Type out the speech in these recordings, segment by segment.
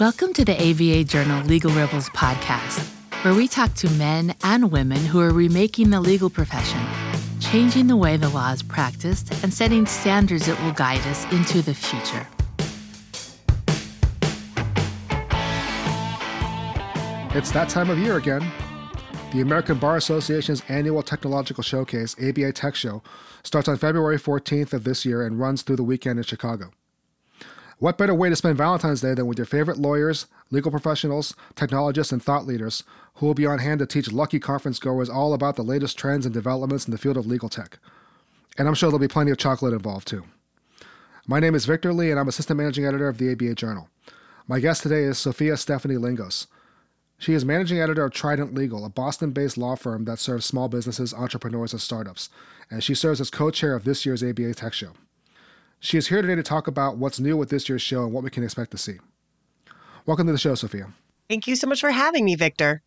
Welcome to the ABA Journal Legal Rebels podcast, where we talk to men and women who are remaking the legal profession, changing the way the law is practiced, and setting standards that will guide us into the future. It's that time of year again. The American Bar Association's annual technological showcase, ABA Tech Show, starts on February 14th of this year and runs through the weekend in Chicago. What better way to spend Valentine's Day than with your favorite lawyers, legal professionals, technologists, and thought leaders who will be on hand to teach lucky conference goers all about the latest trends and developments in the field of legal tech? And I'm sure there'll be plenty of chocolate involved too. My name is Victor Lee, and I'm Assistant Managing Editor of the ABA Journal. My guest today is Sofia Stephanie Lingos. She is Managing Editor of Trident Legal, a Boston based law firm that serves small businesses, entrepreneurs, and startups, and she serves as co chair of this year's ABA Tech Show. She is here today to talk about what's new with this year's show and what we can expect to see. Welcome to the show, Sofia. Thank you so much for having me, Victor.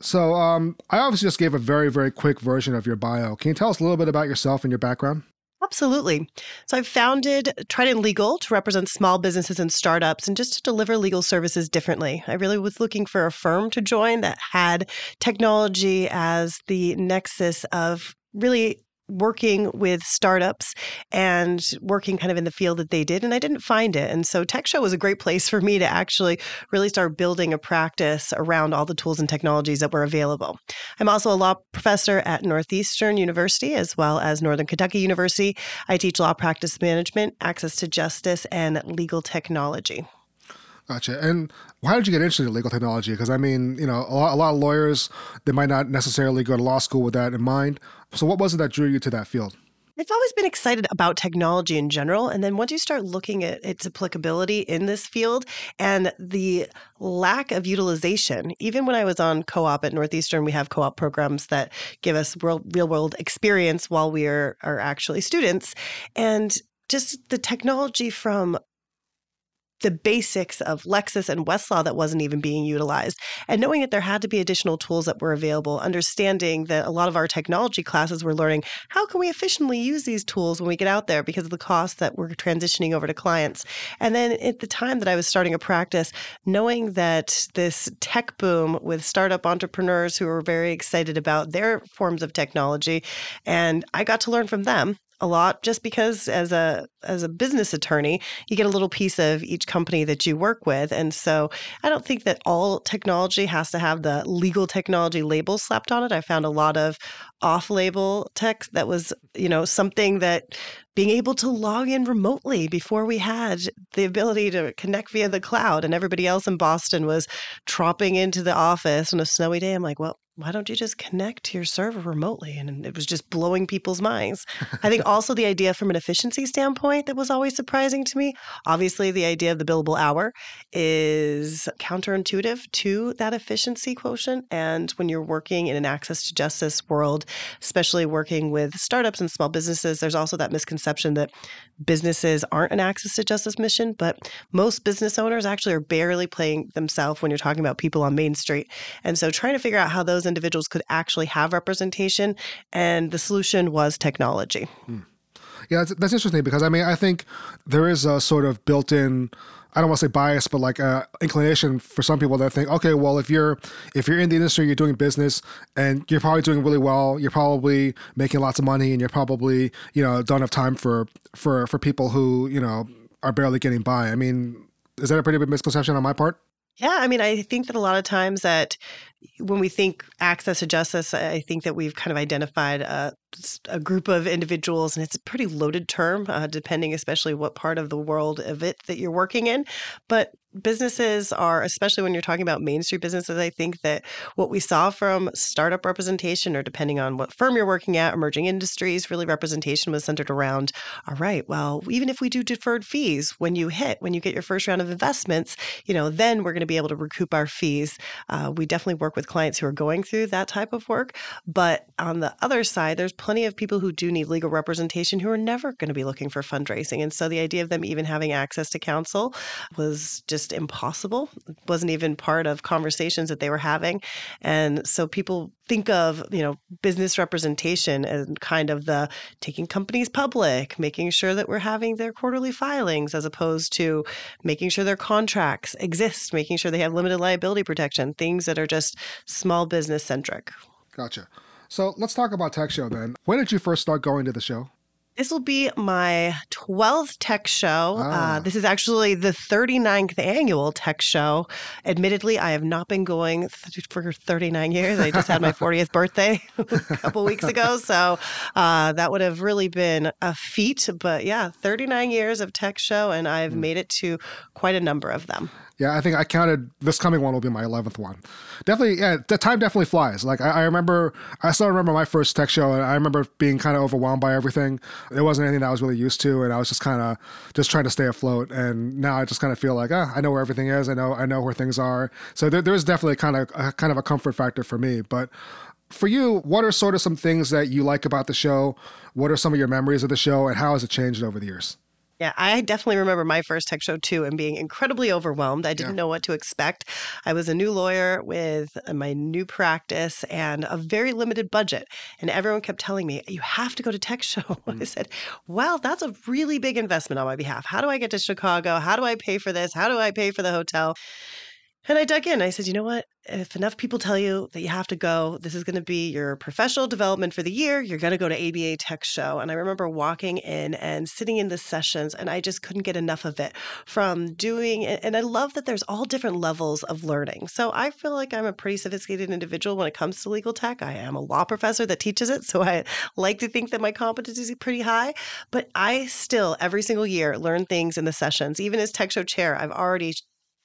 So, um, I obviously just gave a very, very quick version of your bio. Can you tell us a little bit about yourself and your background? Absolutely. So I've founded Trident Legal to represent small businesses and startups and just to deliver legal services differently. I really was looking for a firm to join that had technology as the nexus of really working with startups and working kind of in the field that they did and I didn't find it. And so Tech Show was a great place for me to actually really start building a practice around all the tools and technologies that were available. I'm also a law professor at Northeastern University as well as Northern Kentucky University. I teach law practice management, access to justice and legal technology. Gotcha. And how did you get interested in legal technology? Because I mean, you know, a lot, a lot of lawyers they might not necessarily go to law school with that in mind. So, what was it that drew you to that field? I've always been excited about technology in general. And then once you start looking at its applicability in this field and the lack of utilization, even when I was on co op at Northeastern, we have co op programs that give us real, real world experience while we are, are actually students. And just the technology from the basics of Lexis and Westlaw that wasn't even being utilized. And knowing that there had to be additional tools that were available, understanding that a lot of our technology classes were learning how can we efficiently use these tools when we get out there because of the cost that we're transitioning over to clients. And then at the time that I was starting a practice, knowing that this tech boom with startup entrepreneurs who were very excited about their forms of technology, and I got to learn from them a lot just because as a as a business attorney you get a little piece of each company that you work with. And so i don't think that all technology has to have the legal technology label slapped on it. I found a lot of off label tech that was you know something that being able to log in remotely before we had the ability to connect via the cloud and everybody else in boston was tropping into the office on a snowy day i'm like well why don't you just connect to your server remotely? And it was just blowing people's minds. I think also the idea from an efficiency standpoint that was always surprising to me. Obviously, the idea of the billable hour is counterintuitive to that efficiency quotient. And when you're working in an access to justice world, especially working with startups and small businesses, there's also that misconception that businesses aren't an access to justice mission, but most business owners actually are barely playing themselves when you're talking about people on Main Street. And so trying to figure out how those those individuals could actually have representation. And the solution was technology. Hmm. Yeah, that's, that's interesting because I mean, I think there is a sort of built in. I don't want to say bias, but like a inclination for some people that think, okay, well, if you're if you're in the industry, you're doing business, and you're probably doing really well, you're probably making lots of money, and you're probably you know don't have time for for for people who you know are barely getting by. I mean, is that a pretty big misconception on my part? Yeah, I mean, I think that a lot of times that when we think access to justice, I think that we've kind of identified a, a group of individuals, and it's a pretty loaded term, uh, depending especially what part of the world of it that you're working in. But businesses are, especially when you're talking about Main Street businesses, I think that what we saw from startup representation, or depending on what firm you're working at, emerging industries, really representation was centered around all right, well, even if we do deferred fees, when you hit, when you get your first round of investments, you know, then we're going to be able to recoup our fees. Uh, we definitely work with clients who are going through that type of work. But on the other side, there's plenty of people who do need legal representation who are never going to be looking for fundraising. And so the idea of them even having access to counsel was just just impossible. It wasn't even part of conversations that they were having. And so people think of you know business representation and kind of the taking companies public making sure that we're having their quarterly filings as opposed to making sure their contracts exist making sure they have limited liability protection things that are just small business centric gotcha so let's talk about tech show then when did you first start going to the show this will be my 12th tech show. Uh, ah. Uh, this is actually the 39th annual tech show. Admittedly, I have not been going th- for 39 years. I just had my 40th birthday a couple weeks ago. So uh, that would have really been a feat. But yeah, 39 years of tech show, and I've mm. made it to quite a number of them. Yeah, I think I counted this coming one will be my 11th one. Definitely, yeah, the time definitely flies. Like, I, I remember, I still remember my first tech show, and I remember being kind of overwhelmed by everything. It wasn't anything that I was really used to, and I was just kind of just trying to stay afloat. And now I just kind of feel like, ah, I know where everything is. I know, I know where things are. So there, there's definitely kind of a, kind of a comfort factor for me. But for you, what are sort of some things that you like about the show? What are some of your memories of the show, and how has it changed over the years? Yeah, I definitely remember my first tech show too and being incredibly overwhelmed. I didn't yeah. know what to expect. I was a new lawyer with uh, my new practice and a very limited budget. And everyone kept telling me, you have to go to tech show. Mm. I said, well, that's a really big investment on my behalf. How do I get to Chicago? How do I pay for this? How do I pay for the hotel? And I dug in. I said, you know what? If enough people tell you that you have to go, this is going to be your professional development for the year. You're going to go to ABA Tech Show. And I remember walking in and sitting in the sessions, and I just couldn't get enough of it from doing. And I love that there's all different levels of learning. So I feel like I'm a pretty sophisticated individual when it comes to legal tech. I am a law professor that teaches it. So I like to think that my competency is pretty high. But I still, every single year, learn things in the sessions. Even as Tech Show chair, I've already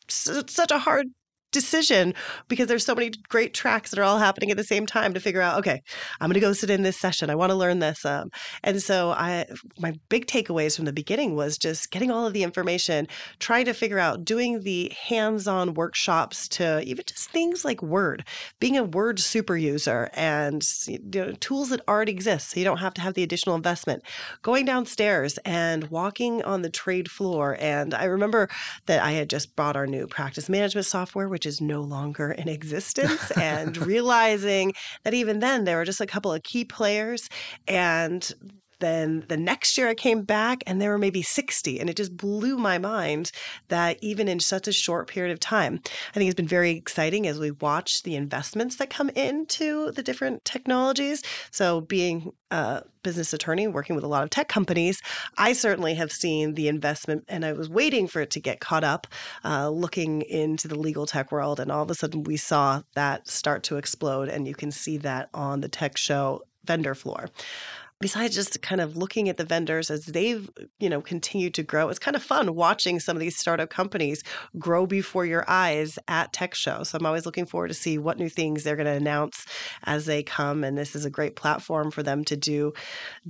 such a hard decision because there's so many great tracks that are all happening at the same time to figure out okay i'm going to go sit in this session. I want to learn this. Um, and so i my big takeaways from the beginning was just getting all of the information trying to figure out doing the hands-on workshops to even just things like word being a word super user and you know, tools that already exist so you don't have to have the additional investment going downstairs and walking on the trade floor. And i remember that i had just bought our new practice management software which is no longer in existence, and realizing that even then there were just a couple of key players and then the next year I came back and there were maybe 60. And it just blew my mind that even in such a short period of time, I think it's been very exciting as we watch the investments that come into the different technologies. So, being a business attorney working with a lot of tech companies, I certainly have seen the investment and I was waiting for it to get caught up, uh, looking into the legal tech world. And all of a sudden we saw that start to explode. And you can see that on the tech show vendor floor besides just kind of looking at the vendors as they've you know continued to grow it's kind of fun watching some of these startup companies grow before your eyes at tech show. So i'm always looking forward to see what new things they're going to announce as they come and this is a great platform for them to do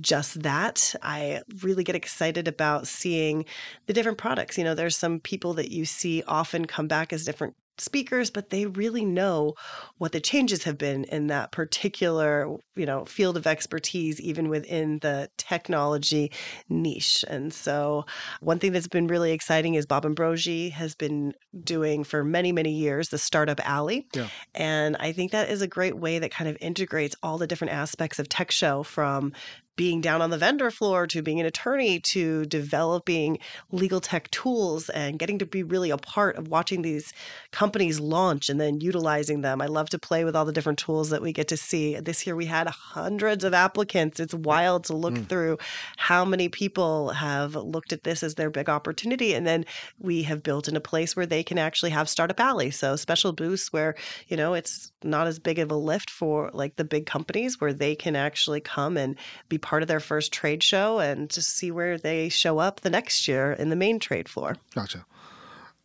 just that. I really get excited about seeing the different products. You know there's some people that you see often come back as different speakers, but they really know what the changes have been in that particular, you know, field of expertise, even within the technology niche. And so, one thing that's been really exciting is Bob Ambrogi has been doing for many, many years the Startup Alley. Yeah. And I think that is a great way that kind of integrates all the different aspects of Tech Show from being down on the vendor floor to being an attorney to developing legal tech tools and getting to be really a part of watching these companies launch and then utilizing them. I love to play with all the different tools that we get to see. This year we had hundreds of applicants. It's wild to look mm. through how many people have looked at this as their big opportunity. And then we have built in a place where they can actually have Startup Alley. So special booths where, you know, it's not as big of a lift for like the big companies where they can actually come and be part of their first trade show and just see where they show up the next year in the main trade floor. Gotcha.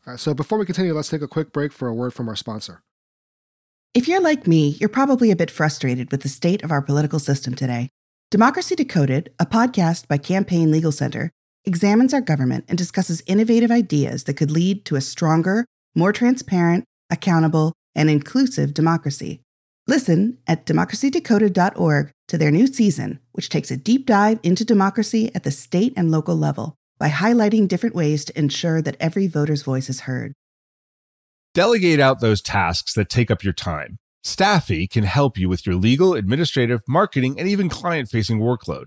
All right, so before we continue, let's take a quick break for a word from our sponsor. If you're like me, you're probably a bit frustrated with the state of our political system today. Democracy Decoded, a podcast by Campaign Legal Center, examines our government and discusses innovative ideas that could lead to a stronger, more transparent, accountable, and inclusive democracy. Listen at democracydecoded.org to their new season, which takes a deep dive into democracy at the state and local level by highlighting different ways to ensure that every voter's voice is heard. Delegate out those tasks that take up your time. Stafi can help you with your legal, administrative, marketing, and even client facing workload.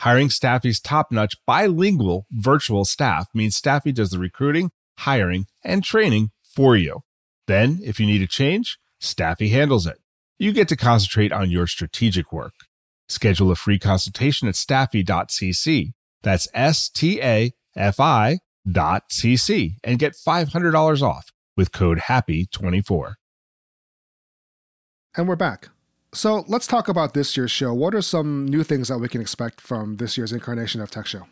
Hiring Stafi's top notch bilingual virtual staff means Stafi does the recruiting, hiring, and training for you. Then, if you need a change, Stafi handles it. You get to concentrate on your strategic work. Schedule a free consultation at stafi.cc. That's S T A F I dot cc and get $500 off with code HAPPY24. And we're back. So let's talk about this year's show. What are some new things that we can expect from this year's incarnation of Tech Show?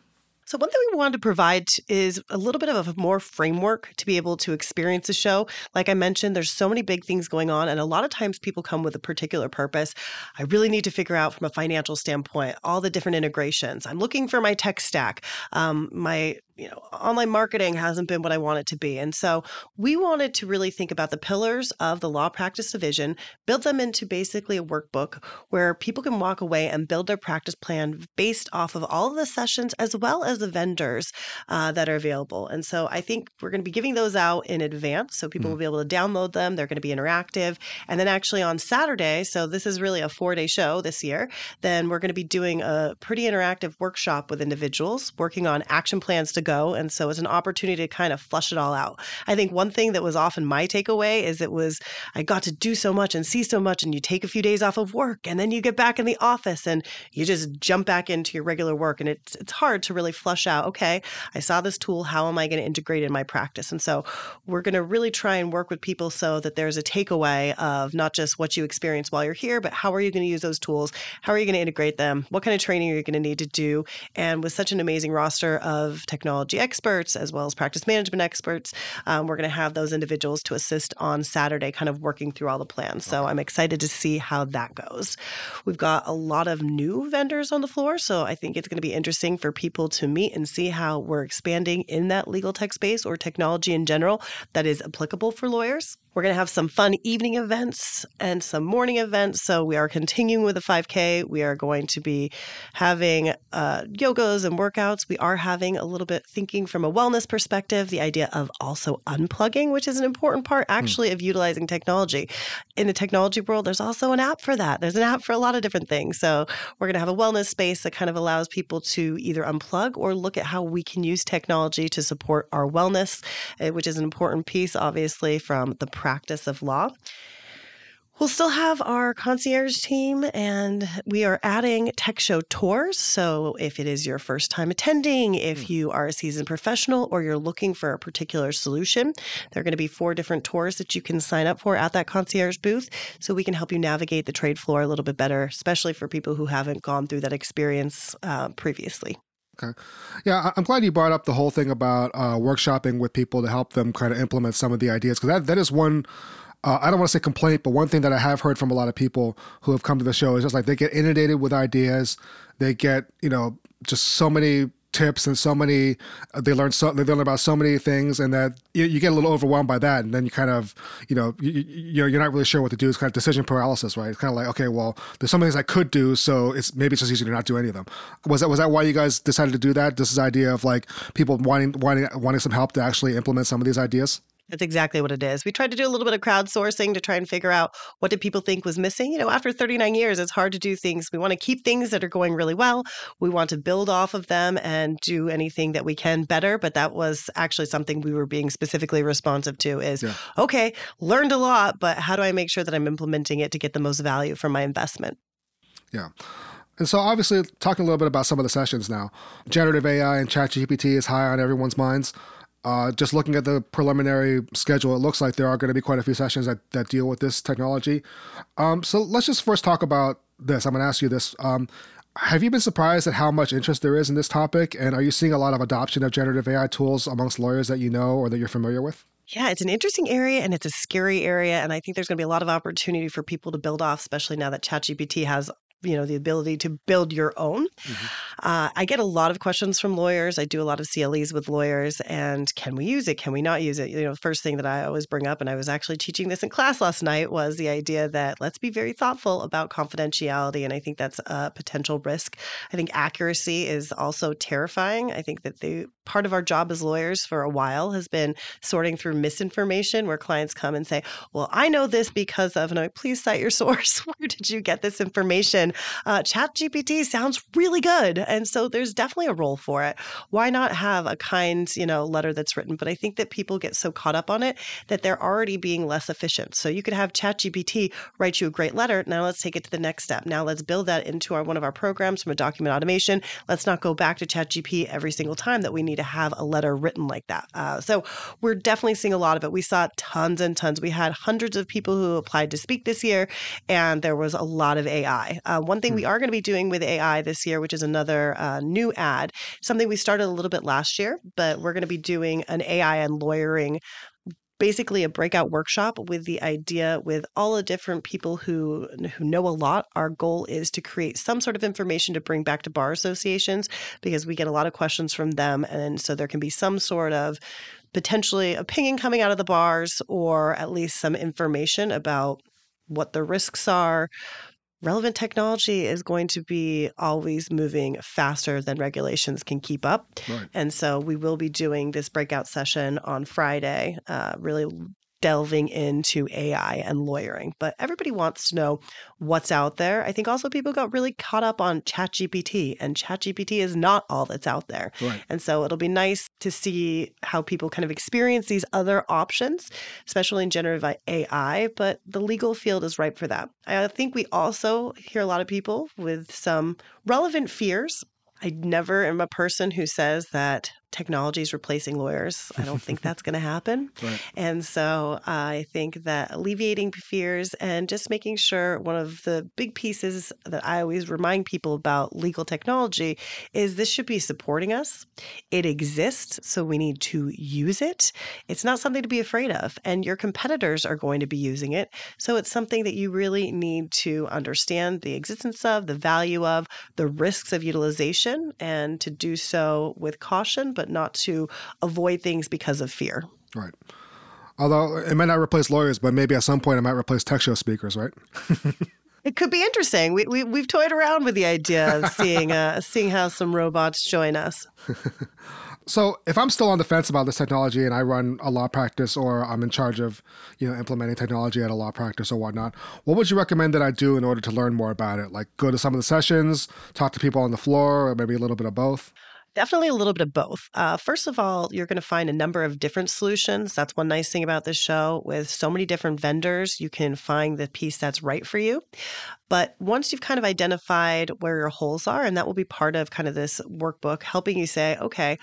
So, one thing we wanted to provide is a little bit of a more framework to be able to experience a show. Like I mentioned, there's so many big things going on, and a lot of times people come with a particular purpose. I really need to figure out from a financial standpoint all the different integrations. I'm looking for my tech stack. Um, my you know, online marketing hasn't been what I want it to be. And so we wanted to really think about the pillars of the law practice division, build them into basically a workbook where people can walk away and build their practice plan based off of all of the sessions as well as the vendors uh, that are available. And so I think we're going to be giving those out in advance so people mm. will be able to download them. They're going to be interactive. And then actually on Saturday, so this is really a four day show this year, then we're going to be doing a pretty interactive workshop with individuals working on action plans to go And so it's an opportunity to kind of flush it all out. I think one thing that was often my takeaway is it was I got to do so much and see so much, and you take a few days off of work, and then you get back in the office and you just jump back into your regular work. And it's it's hard to really flush out, okay, I saw this tool, how am I going to integrate in my practice? And so we're going to really try and work with people so that there's a takeaway of not just what you experience while you're here, but how are you going to use those tools? How are you going to integrate them? What kind of training are you going to need to do? And with such an amazing roster of technology technology experts as well as practice management experts. Um, we're going to have those individuals to assist on Saturday, kind of working through all the plans. So I'm excited to see how that goes. We've got a lot of new vendors on the floor, so I think it's going to be interesting for people to meet and see how we're expanding in that legal tech space or technology in general that is applicable for lawyers. We're going to have some fun evening events and some morning events. So we are continuing with the 5K. We are going to be having uh, yogas and workouts. We are having a little bit thinking from a wellness perspective, the idea of also unplugging, which is an important part hmm. actually of utilizing technology. In the technology world, there's also an app for that. There's an app for a lot of different things. So we're going to have a wellness space that kind of allows people to either unplug or look at how we can use technology to support our wellness, eh, which is an important piece, obviously, from the practice of law. We'll still have our concierge team, and we are adding tech show tours. So, if it is your first time attending, if hmm. you are a seasoned professional, or you're looking for a particular solution, there are going to be four different tours that you can sign up for at that concierge booth. So, we can help you navigate the trade floor a little bit better, especially for people who haven't gone through that experience uh, previously. Okay. Yeah, I'm glad you brought up the whole thing about uh, workshopping with people to help them kind of implement some of the ideas because that, that is one. Uh, I don't want to say complaint, but one thing that I have heard from a lot of people who have come to the show is just like they get inundated with ideas. They get, you know, just so many tips and so many uh, they learn so they learn about so many things and that you, you, get a little overwhelmed by that and then you kind of you know you, you're, you're not really sure what to do. It's kind of decision paralysis right? It's kind of like okay well there's some things i could do so it's maybe it's just easier to not do any of them. Was that was that why you guys decided to do that? This is idea of like people wanting wanting wanting some help to actually implement some of these ideas that's exactly what it is. We tried to do a little bit of crowdsourcing to try and figure out what did people think was missing. You know, after 39 years, it's hard to do things. We want to keep things that are going really well. We want to build off of them and do anything that we can better. But that was actually something we were being specifically responsive to is yeah. okay, learned a lot, but how do I make sure that I'm implementing it to get the most value from my investment? Yeah. And so, obviously, talking a little bit about some of the sessions now, generative AI and ChatGPT is high on everyone's minds. Uh, just looking at the preliminary schedule, it looks like there are going to be quite a few sessions that, that deal with this technology. Um, so let's just first talk about this. I'm going to ask you this. Um, have you been surprised at how much interest there is in this topic? And are you seeing a lot of adoption of generative AI tools amongst lawyers that you know or that you're familiar with? Yeah, it's an interesting area and it's a scary area. And I think there's going to be a lot of opportunity for people to build off, especially now that ChatGPT has you know the ability to build your own. Mm-hmm. uh, i get a lot of questions from lawyers. I do a lot of cles with lawyers and can we use it? Can we not use it? You know first thing that i always bring up and i was actually teaching this in class last night was the idea that let's be very thoughtful about confidentiality and i think that's a potential risk. I think accuracy is also terrifying. I think that the part of our job as lawyers for a while has been sorting through misinformation where clients come and say well i know this because of and i'm like please cite your source. Where did you get this information uh, Chat GPT sounds really good. And so there's definitely a role for it. Why not have a kind, you know, letter that's written? But I think that people get so caught up on it that they're already being less efficient. So you could have Chat GPT write you a great letter. Now let's take it to the next step. Now let's build that into our one of our programs from a document automation. Let's not go back to Chat GPT every single time that we need to have a letter written like that. Uh, so we're definitely seeing a lot of it. We saw tons and tons. We had hundreds of people who applied to speak this year, and there was a lot of AI. Uh, one thing we hmm. are going to be doing with AI this year, which is another uh, new ad, something we started a little bit last year, but we're going to be doing an AI and lawyering basically a breakout workshop with the idea with all the different people who who know a lot our goal is to create some sort of information to bring back to bar associations because we get a lot of questions from them and so there can be some sort of potentially opinion coming out of the bars or at least some information about what the risks are relevant technology is going to be always moving faster than regulations can keep up. Right. And so we will be doing this breakout session on Friday, uh, really delving into AI and lawyering, but everybody wants to know what's out there. I think also people got really caught up on ChatGPT, and ChatGPT is not all that's out there. Right. And so it'll be nice to see how people kind of experience these other options, especially in generative AI, but the legal field is ripe for that. I think we also hear a lot of people with some relevant fears I never am a person who says that technology is replacing lawyers. I don't think that's going to happen. Right. And so I think that alleviating fears and just making sure one of the big pieces that I always remind people about legal technology is this should be supporting us. It exists, so we need to use it. It's not something to be afraid of, and your competitors are going to be using it. So it's something that you really need to understand the existence of, the value of, the risks of utilization, and to do so with caution but not to avoid things because of fear. Right. Although it might not replace lawyers, but maybe at some point it might replace tech show speakers, right? it could be interesting. We, we we've toyed around with the idea of seeing uh, seeing how some robots join us. so if I'm still on the fence about this technology and I run a law practice or I'm in charge of, you know, implementing technology at a law practice or whatnot, what would you recommend that I do in order to learn more about it? Like go to some of the sessions, talk to people on the floor, or maybe a little bit of both? Definitely a little bit of both. Uh, first of all, you're going to find a number of different solutions. That's one nice thing about this show. With so many different vendors, you can find the piece that's right for you. But once you've kind of identified where your holes are, and that will be part of kind of this workbook, helping you say, okay,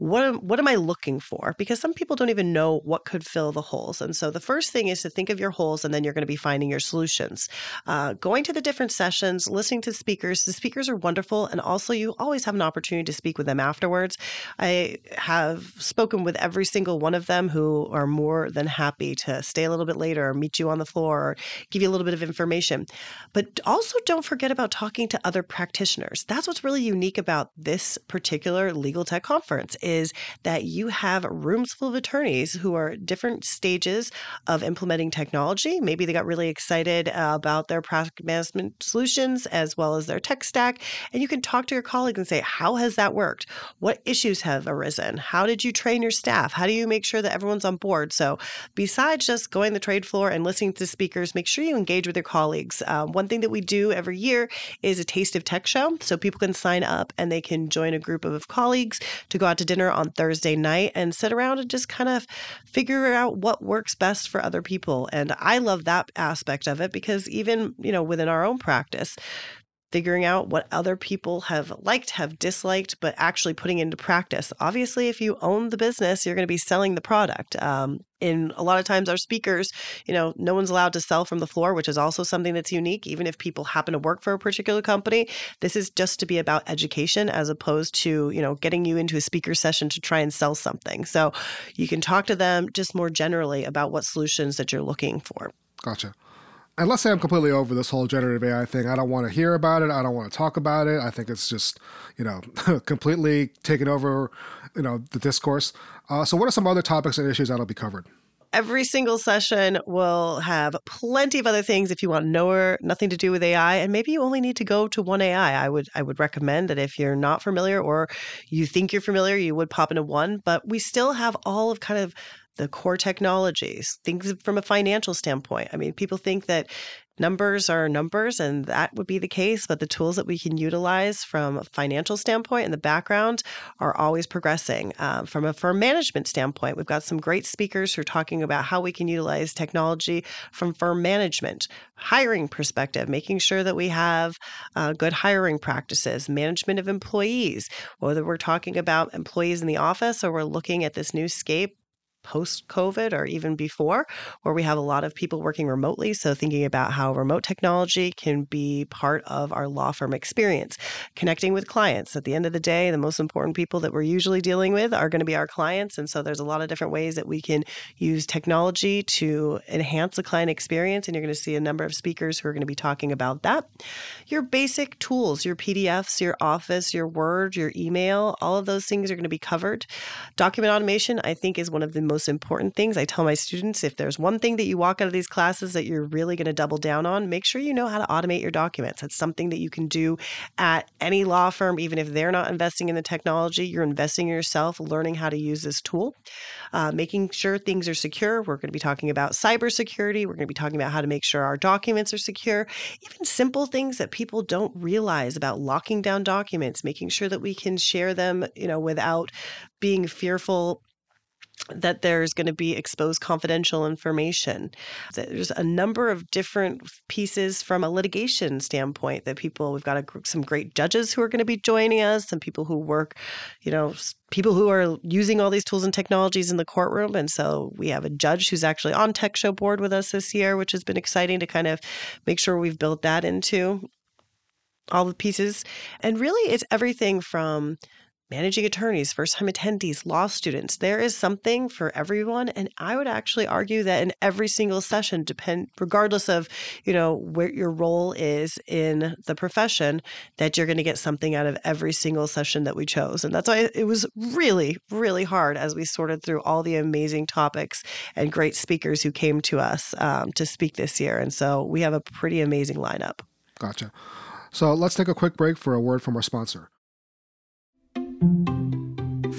what am, what am I looking for? Because some people don't even know what could fill the holes. And so the first thing is to think of your holes, and then you're going to be finding your solutions. Uh, going to the different sessions, listening to speakers. The speakers are wonderful, and also you always have an opportunity to speak with them afterwards. I have spoken with every single one of them who are more than happy to stay a little bit later or meet you on the floor or give you a little bit of information. But also don't forget about talking to other practitioners. That's what's really unique about this particular legal tech conference is that you have rooms full of attorneys who are different stages of implementing technology. Maybe they got really excited uh, about their project management solutions as well as their tech stack. And you can talk to your colleagues and say, How has that worked? What issues have arisen? How did you train your staff? How do you make sure that everyone's on board? So, besides just going the trade floor and listening to speakers, make sure you engage with your colleagues. Um, one thing that we do every year is a taste of tech show. So, people can sign up and they can join a group of colleagues to go out to dinner dinner on Thursday night and sit around and just kind of figure out what works best for other people. And I love that aspect of it because even, you know, within our own practice, figuring out what other people have liked, have disliked, but actually putting into practice. Obviously, if you own the business, you're going to be selling the product. Um, a lot of times, our speakers, you know, no one's allowed to sell from the floor, which is also something that's unique. Even if people happen to work for a particular company, this is just to be about education as opposed to, you know, getting you into a speaker session to try and sell something. So you can talk to them just more generally about what solutions that you're looking for. Gotcha. And let's say I'm completely over this whole generative AI thing. I don't want to hear about it. I don't want to talk about it. I think it's just, you know, completely taken over, you know, the discourse. Uh, so, what are some other topics and issues that'll be covered? Every single session will have plenty of other things if you want nowhere nothing to do with AI and maybe you only need to go to one AI. I would I would recommend that if you're not familiar or you think you're familiar, you would pop into one, but we still have all of kind of the core technologies, things from a financial standpoint. I mean, people think that numbers are numbers and that would be the case but the tools that we can utilize from a financial standpoint in the background are always progressing um, from a firm management standpoint we've got some great speakers who are talking about how we can utilize technology from firm management hiring perspective making sure that we have uh, good hiring practices management of employees whether we're talking about employees in the office or we're looking at this new scape post COVID or even before, where we have a lot of people working remotely. So, thinking about how remote technology can be part of our law firm experience, connecting with clients. At the end of the day, the most important people that we're usually dealing with are going to be our clients. And so, there's a lot of different ways that we can use technology to enhance the client experience. And you're going to see a number of speakers who are going to be talking about that. Your basic tools, your PDFs, your Office, your Word, your email, all of those things are going to be covered. Document automation, I think, is one of the most important things. I tell my students if there's one thing that you walk out of these classes that you're really going to double down on, make sure you know how to automate your documents. It's something that you can do at any law firm, even if they're not investing in the technology, you're investing in yourself, learning how to use this tool, uh, making sure things are secure. We're going to be talking about cybersecurity. We're going to be talking about how to make sure our documents are secure, even simple things that people don't realize about locking down documents, making sure that we can share them, you know, without being fearful that there's going to be exposed confidential information. There's a number of different pieces from a litigation standpoint that people, we've got a, some great judges who are going to be joining us, some people who work, you know, people who are using all these tools and technologies in the courtroom. And so we have a judge who's actually on Tech Show board with us this year, which has been exciting to kind of make sure we've built that into all the pieces. And really, it's everything from managing attorneys, first time attendees, law students. There is something for everyone. And I would actually argue that in every single session, depend regardless of, you know, where your role is in the profession, that you're going to get something out of every single session that we chose. And that's why it was really, really hard as we sorted through all the amazing topics and great speakers who came to us um, to speak this year. And so we have a pretty amazing lineup. Gotcha. So let's take a quick break for a word from our sponsor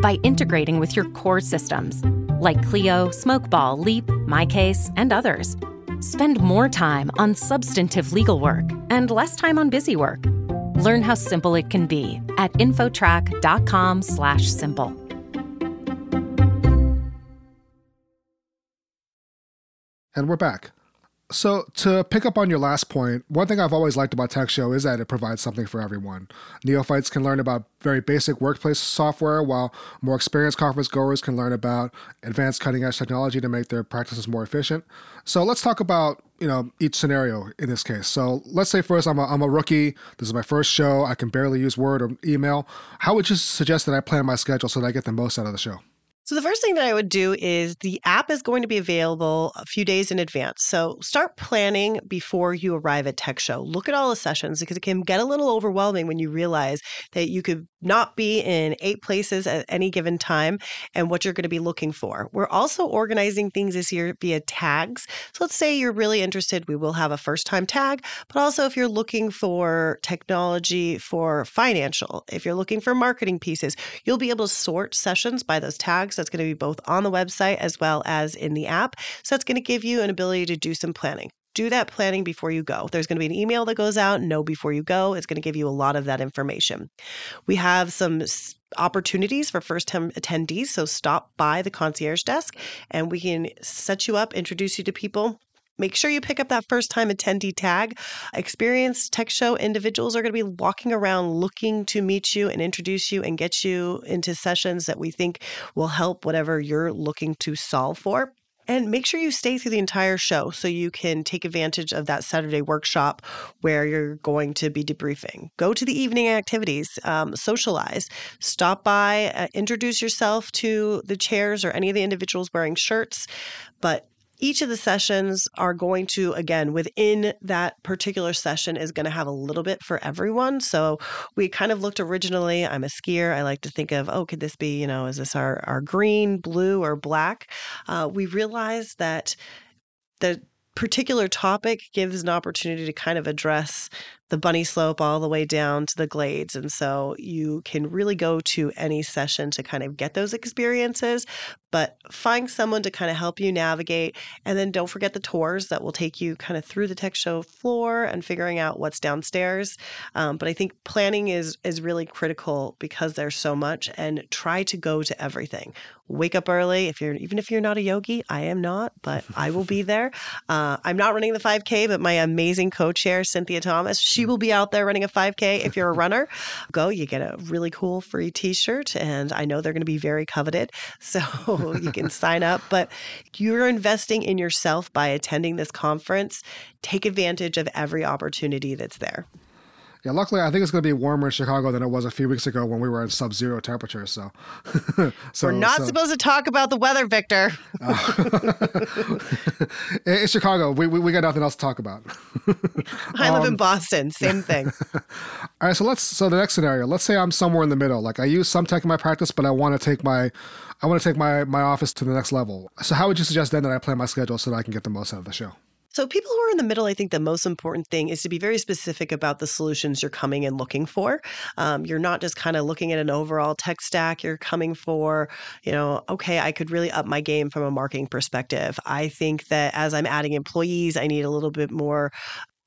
by integrating with your core systems like Clio, Smokeball, Leap, MyCase, and others. Spend more time on substantive legal work and less time on busy work. Learn how simple it can be at infotrack.com/simple. And we're back. So, to pick up on your last point, one thing I've always liked about Tech Show is that it provides something for everyone. Neophytes can learn about very basic workplace software, while more experienced conference goers can learn about advanced cutting edge technology to make their practices more efficient. So, let's talk about you know each scenario in this case. So, let's say first I'm a, I'm a rookie. This is my first show. I can barely use Word or email. How would you suggest that I plan my schedule so that I get the most out of the show? So, the first thing that I would do is the app is going to be available a few days in advance. So, start planning before you arrive at Tech Show. Look at all the sessions because it can get a little overwhelming when you realize that you could not be in eight places at any given time and what you're going to be looking for. We're also organizing things this year via tags. So, let's say you're really interested, we will have a first time tag, but also if you're looking for technology for financial, if you're looking for marketing pieces, you'll be able to sort sessions by those tags that's going to be both on the website as well as in the app. So that's going to give you an ability to do some planning do that planning before you go. There's going to be an email that goes out, know before you go. It's going to give you a lot of that information. We have some opportunities for first time attendees. So stop by the concierge desk and we can set you up, introduce you to people make sure you pick up that first time attendee tag. Experienced tech show individuals are going to be walking around looking to meet you and introduce you and get you into sessions that we think will help whatever you're looking to solve for. And make sure you stay through the entire show so you can take advantage of that Saturday workshop where you're going to be debriefing. Go to the evening activities, um, socialize, stop by, uh, introduce yourself to the chairs or any of the individuals wearing shirts. But each of the sessions are going to again within that particular session is going to have a little bit for everyone. So we kind of looked originally i'm a skier i like to think of oh could this be you know is this our, our green blue or black? Uh, we realized that the particular topic gives an opportunity to kind of address the bunny slope all the way down to the glades. And so you can really go to any session to kind of get those experiences, but find someone to kind of help you navigate. And then don't forget the tours that will take you kind of through the tech show floor and figuring out what's downstairs. Um, but I think planning is is really critical because there's so much and try to go to everything. Wake up early. If you're even if you're not a yogi, I am not, but I will be there. Uh, I'm not running the 5K, but my amazing co-chair Cynthia Thomas, she she will be out there running a 5K. If you're a runner, go. You get a really cool free t shirt, and I know they're going to be very coveted. So you can sign up. But you're investing in yourself by attending this conference. Take advantage of every opportunity that's there. Yeah, luckily, I think it's going to be warmer in Chicago than it was a few weeks ago when we were in sub-zero temperatures. So, so we're not so. supposed to talk about the weather, Victor. uh, it's Chicago. We, we, we got nothing else to talk about. I live um, in Boston. Same thing. All right. So let's. So the next scenario. Let's say I'm somewhere in the middle. Like I use some tech in my practice, but I want to take my I want to take my my office to the next level. So how would you suggest then that I plan my schedule so that I can get the most out of the show? So, people who are in the middle, I think the most important thing is to be very specific about the solutions you're coming and looking for. Um, you're not just kind of looking at an overall tech stack. You're coming for, you know, okay, I could really up my game from a marketing perspective. I think that as I'm adding employees, I need a little bit more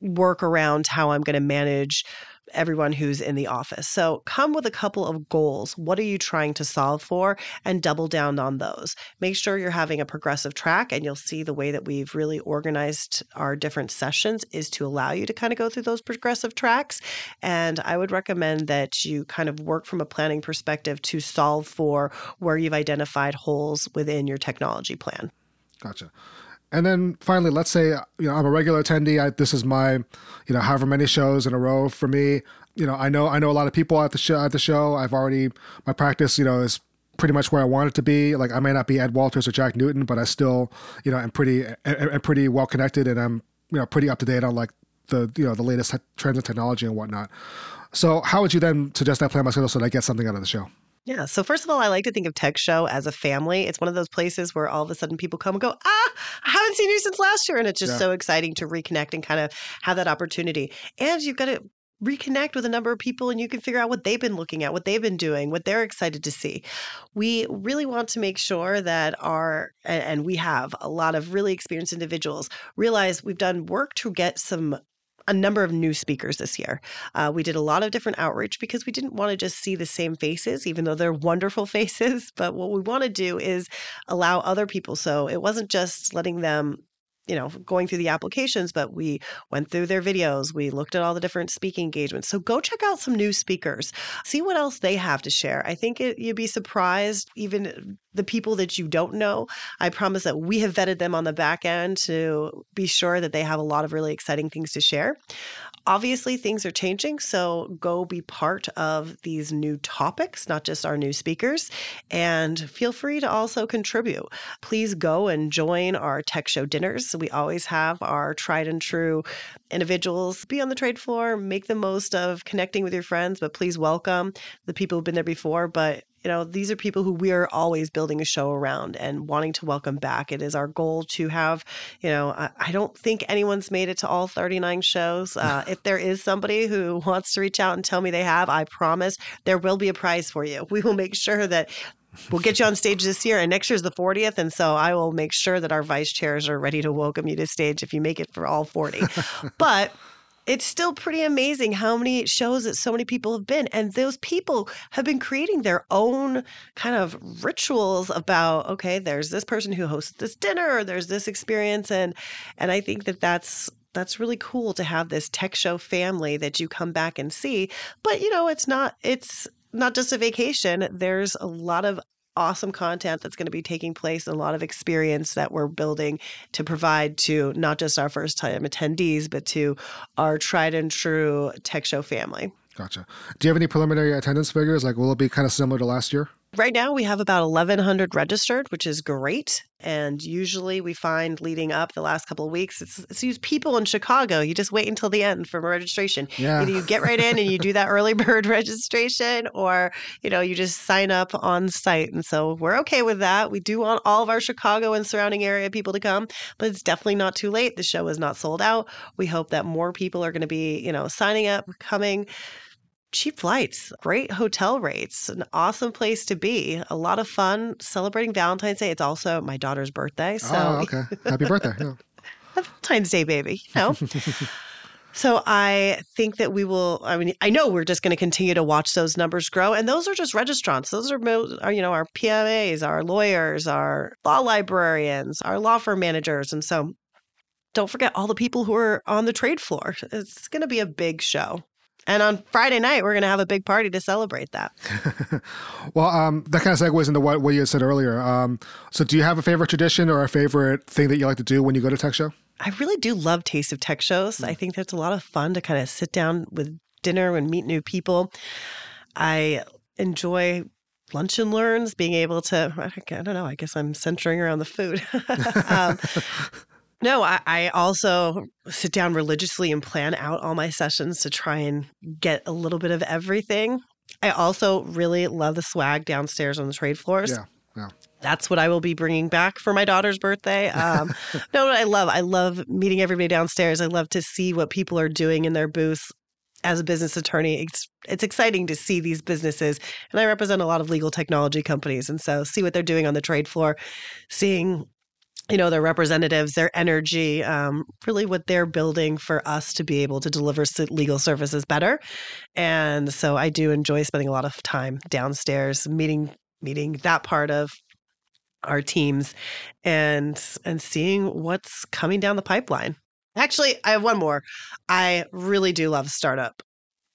work around how I'm going to manage everyone who's in the office. So come with a couple of goals. What are you trying to solve for? And double down on those. Make sure you're having a progressive track, and you'll see the way that we've really organized our different sessions is to allow you to kind of go through those progressive tracks. And I would recommend that you kind of work from a planning perspective to solve for where you've identified holes within your technology plan. Gotcha. And then finally, let's say you know I'm a regular attendee. I, this is my, you know, however many shows in a row for me. You know, I know I know a lot of people at the show. At the show, I've already my practice. You know, is pretty much where I want it to be. Like I may not be Ed Walters or Jack Newton, but I still, you know, am pretty am pretty well connected, and I'm you know pretty up to date on like the you know the latest trends in technology and whatnot. So, how would you then suggest I plan my schedule so that I get something out of the show? Yeah. So first of all, I like to think of Tech Show as a family. It's one of those places where all of a sudden people come and go, ah, I haven't seen you since last year. And it's just yeah. so exciting to reconnect and kind of have that opportunity. And you've got to reconnect with a number of people and you can figure out what they've been looking at, what they've been doing, what they're excited to see. We really want to make sure that our, and we have a lot of really experienced individuals, realize we've done work to get some a number of new speakers this year. Uh, we did a lot of different outreach because we didn't want to just see the same faces, even though they're wonderful faces. But what we want to do is allow other people. So it wasn't just letting them you know, going through the applications, but we went through their videos. We looked at all the different speaking engagements. So go check out some new speakers, see what else they have to share. I think it, you'd be surprised, even the people that you don't know. I promise that we have vetted them on the back end to be sure that they have a lot of really exciting things to share. Obviously, things are changing, so go be part of these new topics, not just our new speakers, and feel free to also contribute. Please go and join our tech show dinners. We always have our tried and true individuals be on the trade floor, make the most of connecting with your friends, but please welcome the people who've been there before, but you know, these are people who we are always building a show around and wanting to welcome back. It is our goal to have, you know, I, I don't think anyone's made it to all 39 shows. Uh, if there is somebody who wants to reach out and tell me they have, I promise there will be a prize for you. We will make sure that we'll get you on stage this year and next year's the 40th and so i will make sure that our vice chairs are ready to welcome you to stage if you make it for all 40 but it's still pretty amazing how many shows that so many people have been and those people have been creating their own kind of rituals about okay there's this person who hosts this dinner or there's this experience and and i think that that's that's really cool to have this tech show family that you come back and see but you know it's not it's not just a vacation there's a lot of awesome content that's going to be taking place and a lot of experience that we're building to provide to not just our first time attendees, but to our tried and true tech show family. Gotcha. Do you have any preliminary attendance figures? Like, will it be kind of similar to last year? Right now, we have about 1,100 registered, which is great. And usually, we find leading up the last couple of weeks, it's, it's people in Chicago. You just wait until the end for registration. Yeah. Either you get right in and you do that early bird registration, or you know you just sign up on site. And so we're okay with that. We do want all of our Chicago and surrounding area people to come, but it's definitely not too late. The show is not sold out. We hope that more people are going to be, you know, signing up, coming cheap flights, great hotel rates, an awesome place to be, a lot of fun celebrating Valentine's Day. It's also my daughter's birthday. So, oh, okay. Happy birthday. Yeah. Valentine's Day, baby. You know? so I think that we will. I mean, I know we're just going to continue to watch those numbers grow, and those are just registrants. Those are, are you know our PMAs, our lawyers, our law librarians, our law firm managers, and so don't forget all the people who are on the trade floor. It's going to be a big show. And on Friday night, we're going to have a big party to celebrate that. well, um, that kind of segues into what, what you said earlier. Um, so, do you have a favorite tradition or a favorite thing that you like to do when you go to tech show? I really do love Taste of Tech shows. Mm. I think that's a lot of fun to kind of sit down with dinner and meet new people. I enjoy lunch and learns, being able to, I don't know, I guess I'm centering around the food. um, no, I, I, also sit down religiously and plan out all my sessions to try and get a little bit of everything. I also really love the swag downstairs on the trade floors. Yeah, yeah. That's what I will be bringing back for my daughter's birthday. Um, no, I love. I love meeting everybody downstairs. I love to see what people are doing in their booths. As a business attorney, it's it's exciting to see these businesses, and I represent a lot of legal technology companies, and so see what they're doing on the trade floor, seeing you know their representatives their energy um, really what they're building for us to be able to deliver legal services better. And so i do enjoy spending a lot of time downstairs meeting meeting that part of our teams and and seeing what's coming down the pipeline. Actually i have one more. I really do love startup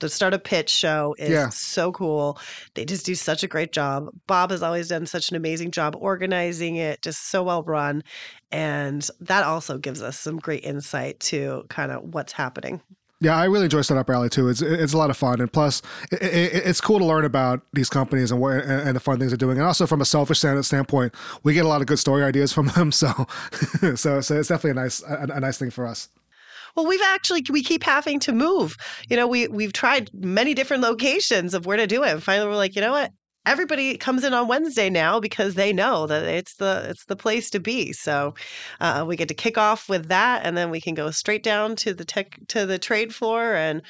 the startup pitch show is yeah. so cool. They just do such a great job. Bob has always done such an amazing job organizing it, just so well run. And that also gives us some great insight to kind of what's happening. Yeah, I really enjoy Startup Alley too. It's it's a lot of fun, and plus, it, it, it's cool to learn about these companies and what and the fun things they're doing. And also, from a selfish standpoint, we get a lot of good story ideas from them. So, so so it's definitely a nice a, a nice thing for us. Well, we've actually we keep having to move. You know, we we've tried many different locations of where to do it. And finally, we're like, you know what? Everybody comes in on Wednesday now because they know that it's the it's the place to be. So uh, we get to kick off with that, and then we can go straight down to the tech to the trade floor and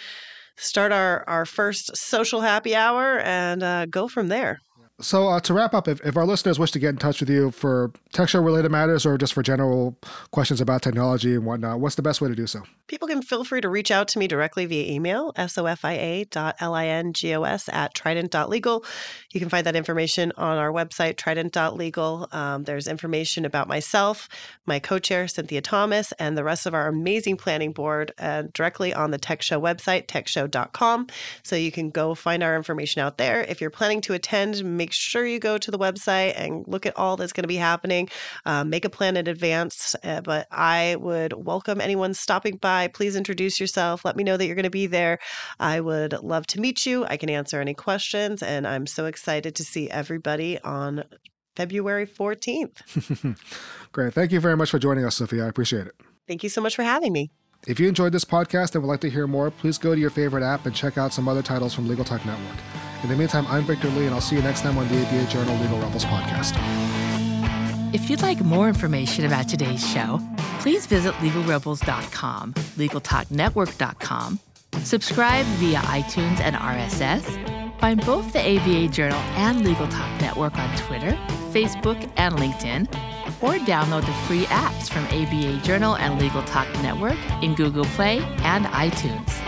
start our our first social happy hour and uh, go from there. So uh, to wrap up, if, if our listeners wish to get in touch with you for tech show related matters or just for general questions about technology and whatnot, what's the best way to do so? People can feel free to reach out to me directly via email, sofia.lingos at trident.legal. You can find that information on our website, trident.legal. Um, there's information about myself, my co-chair, Cynthia Thomas, and the rest of our amazing planning board uh, directly on the Tech Show website, techshow.com. So you can go find our information out there. If you're planning to attend, make make sure you go to the website and look at all that's going to be happening. Um, make a plan in advance. Uh, but I would welcome anyone stopping by. Please introduce yourself. Let me know that you're going to be there. I would love to meet you. I can answer any questions. And I'm so excited to see everybody on February 14th. Great. Thank you very much for joining us, Sofia. I appreciate it. Thank you so much for having me. If you enjoyed this podcast and would like to hear more, please go to your favorite app and check out some other titles from Legal Talk Network. In the meantime, I'm Victor Li, and I'll see you next time on the ABA Journal Legal Rebels podcast. If you'd like more information about today's show, please visit legalrebels.com, legaltalknetwork.com, subscribe via iTunes and RSS, find both the ABA Journal and Legal Talk Network on Twitter, Facebook, and LinkedIn or download the free apps from ABA Journal and Legal Talk Network in Google Play and iTunes.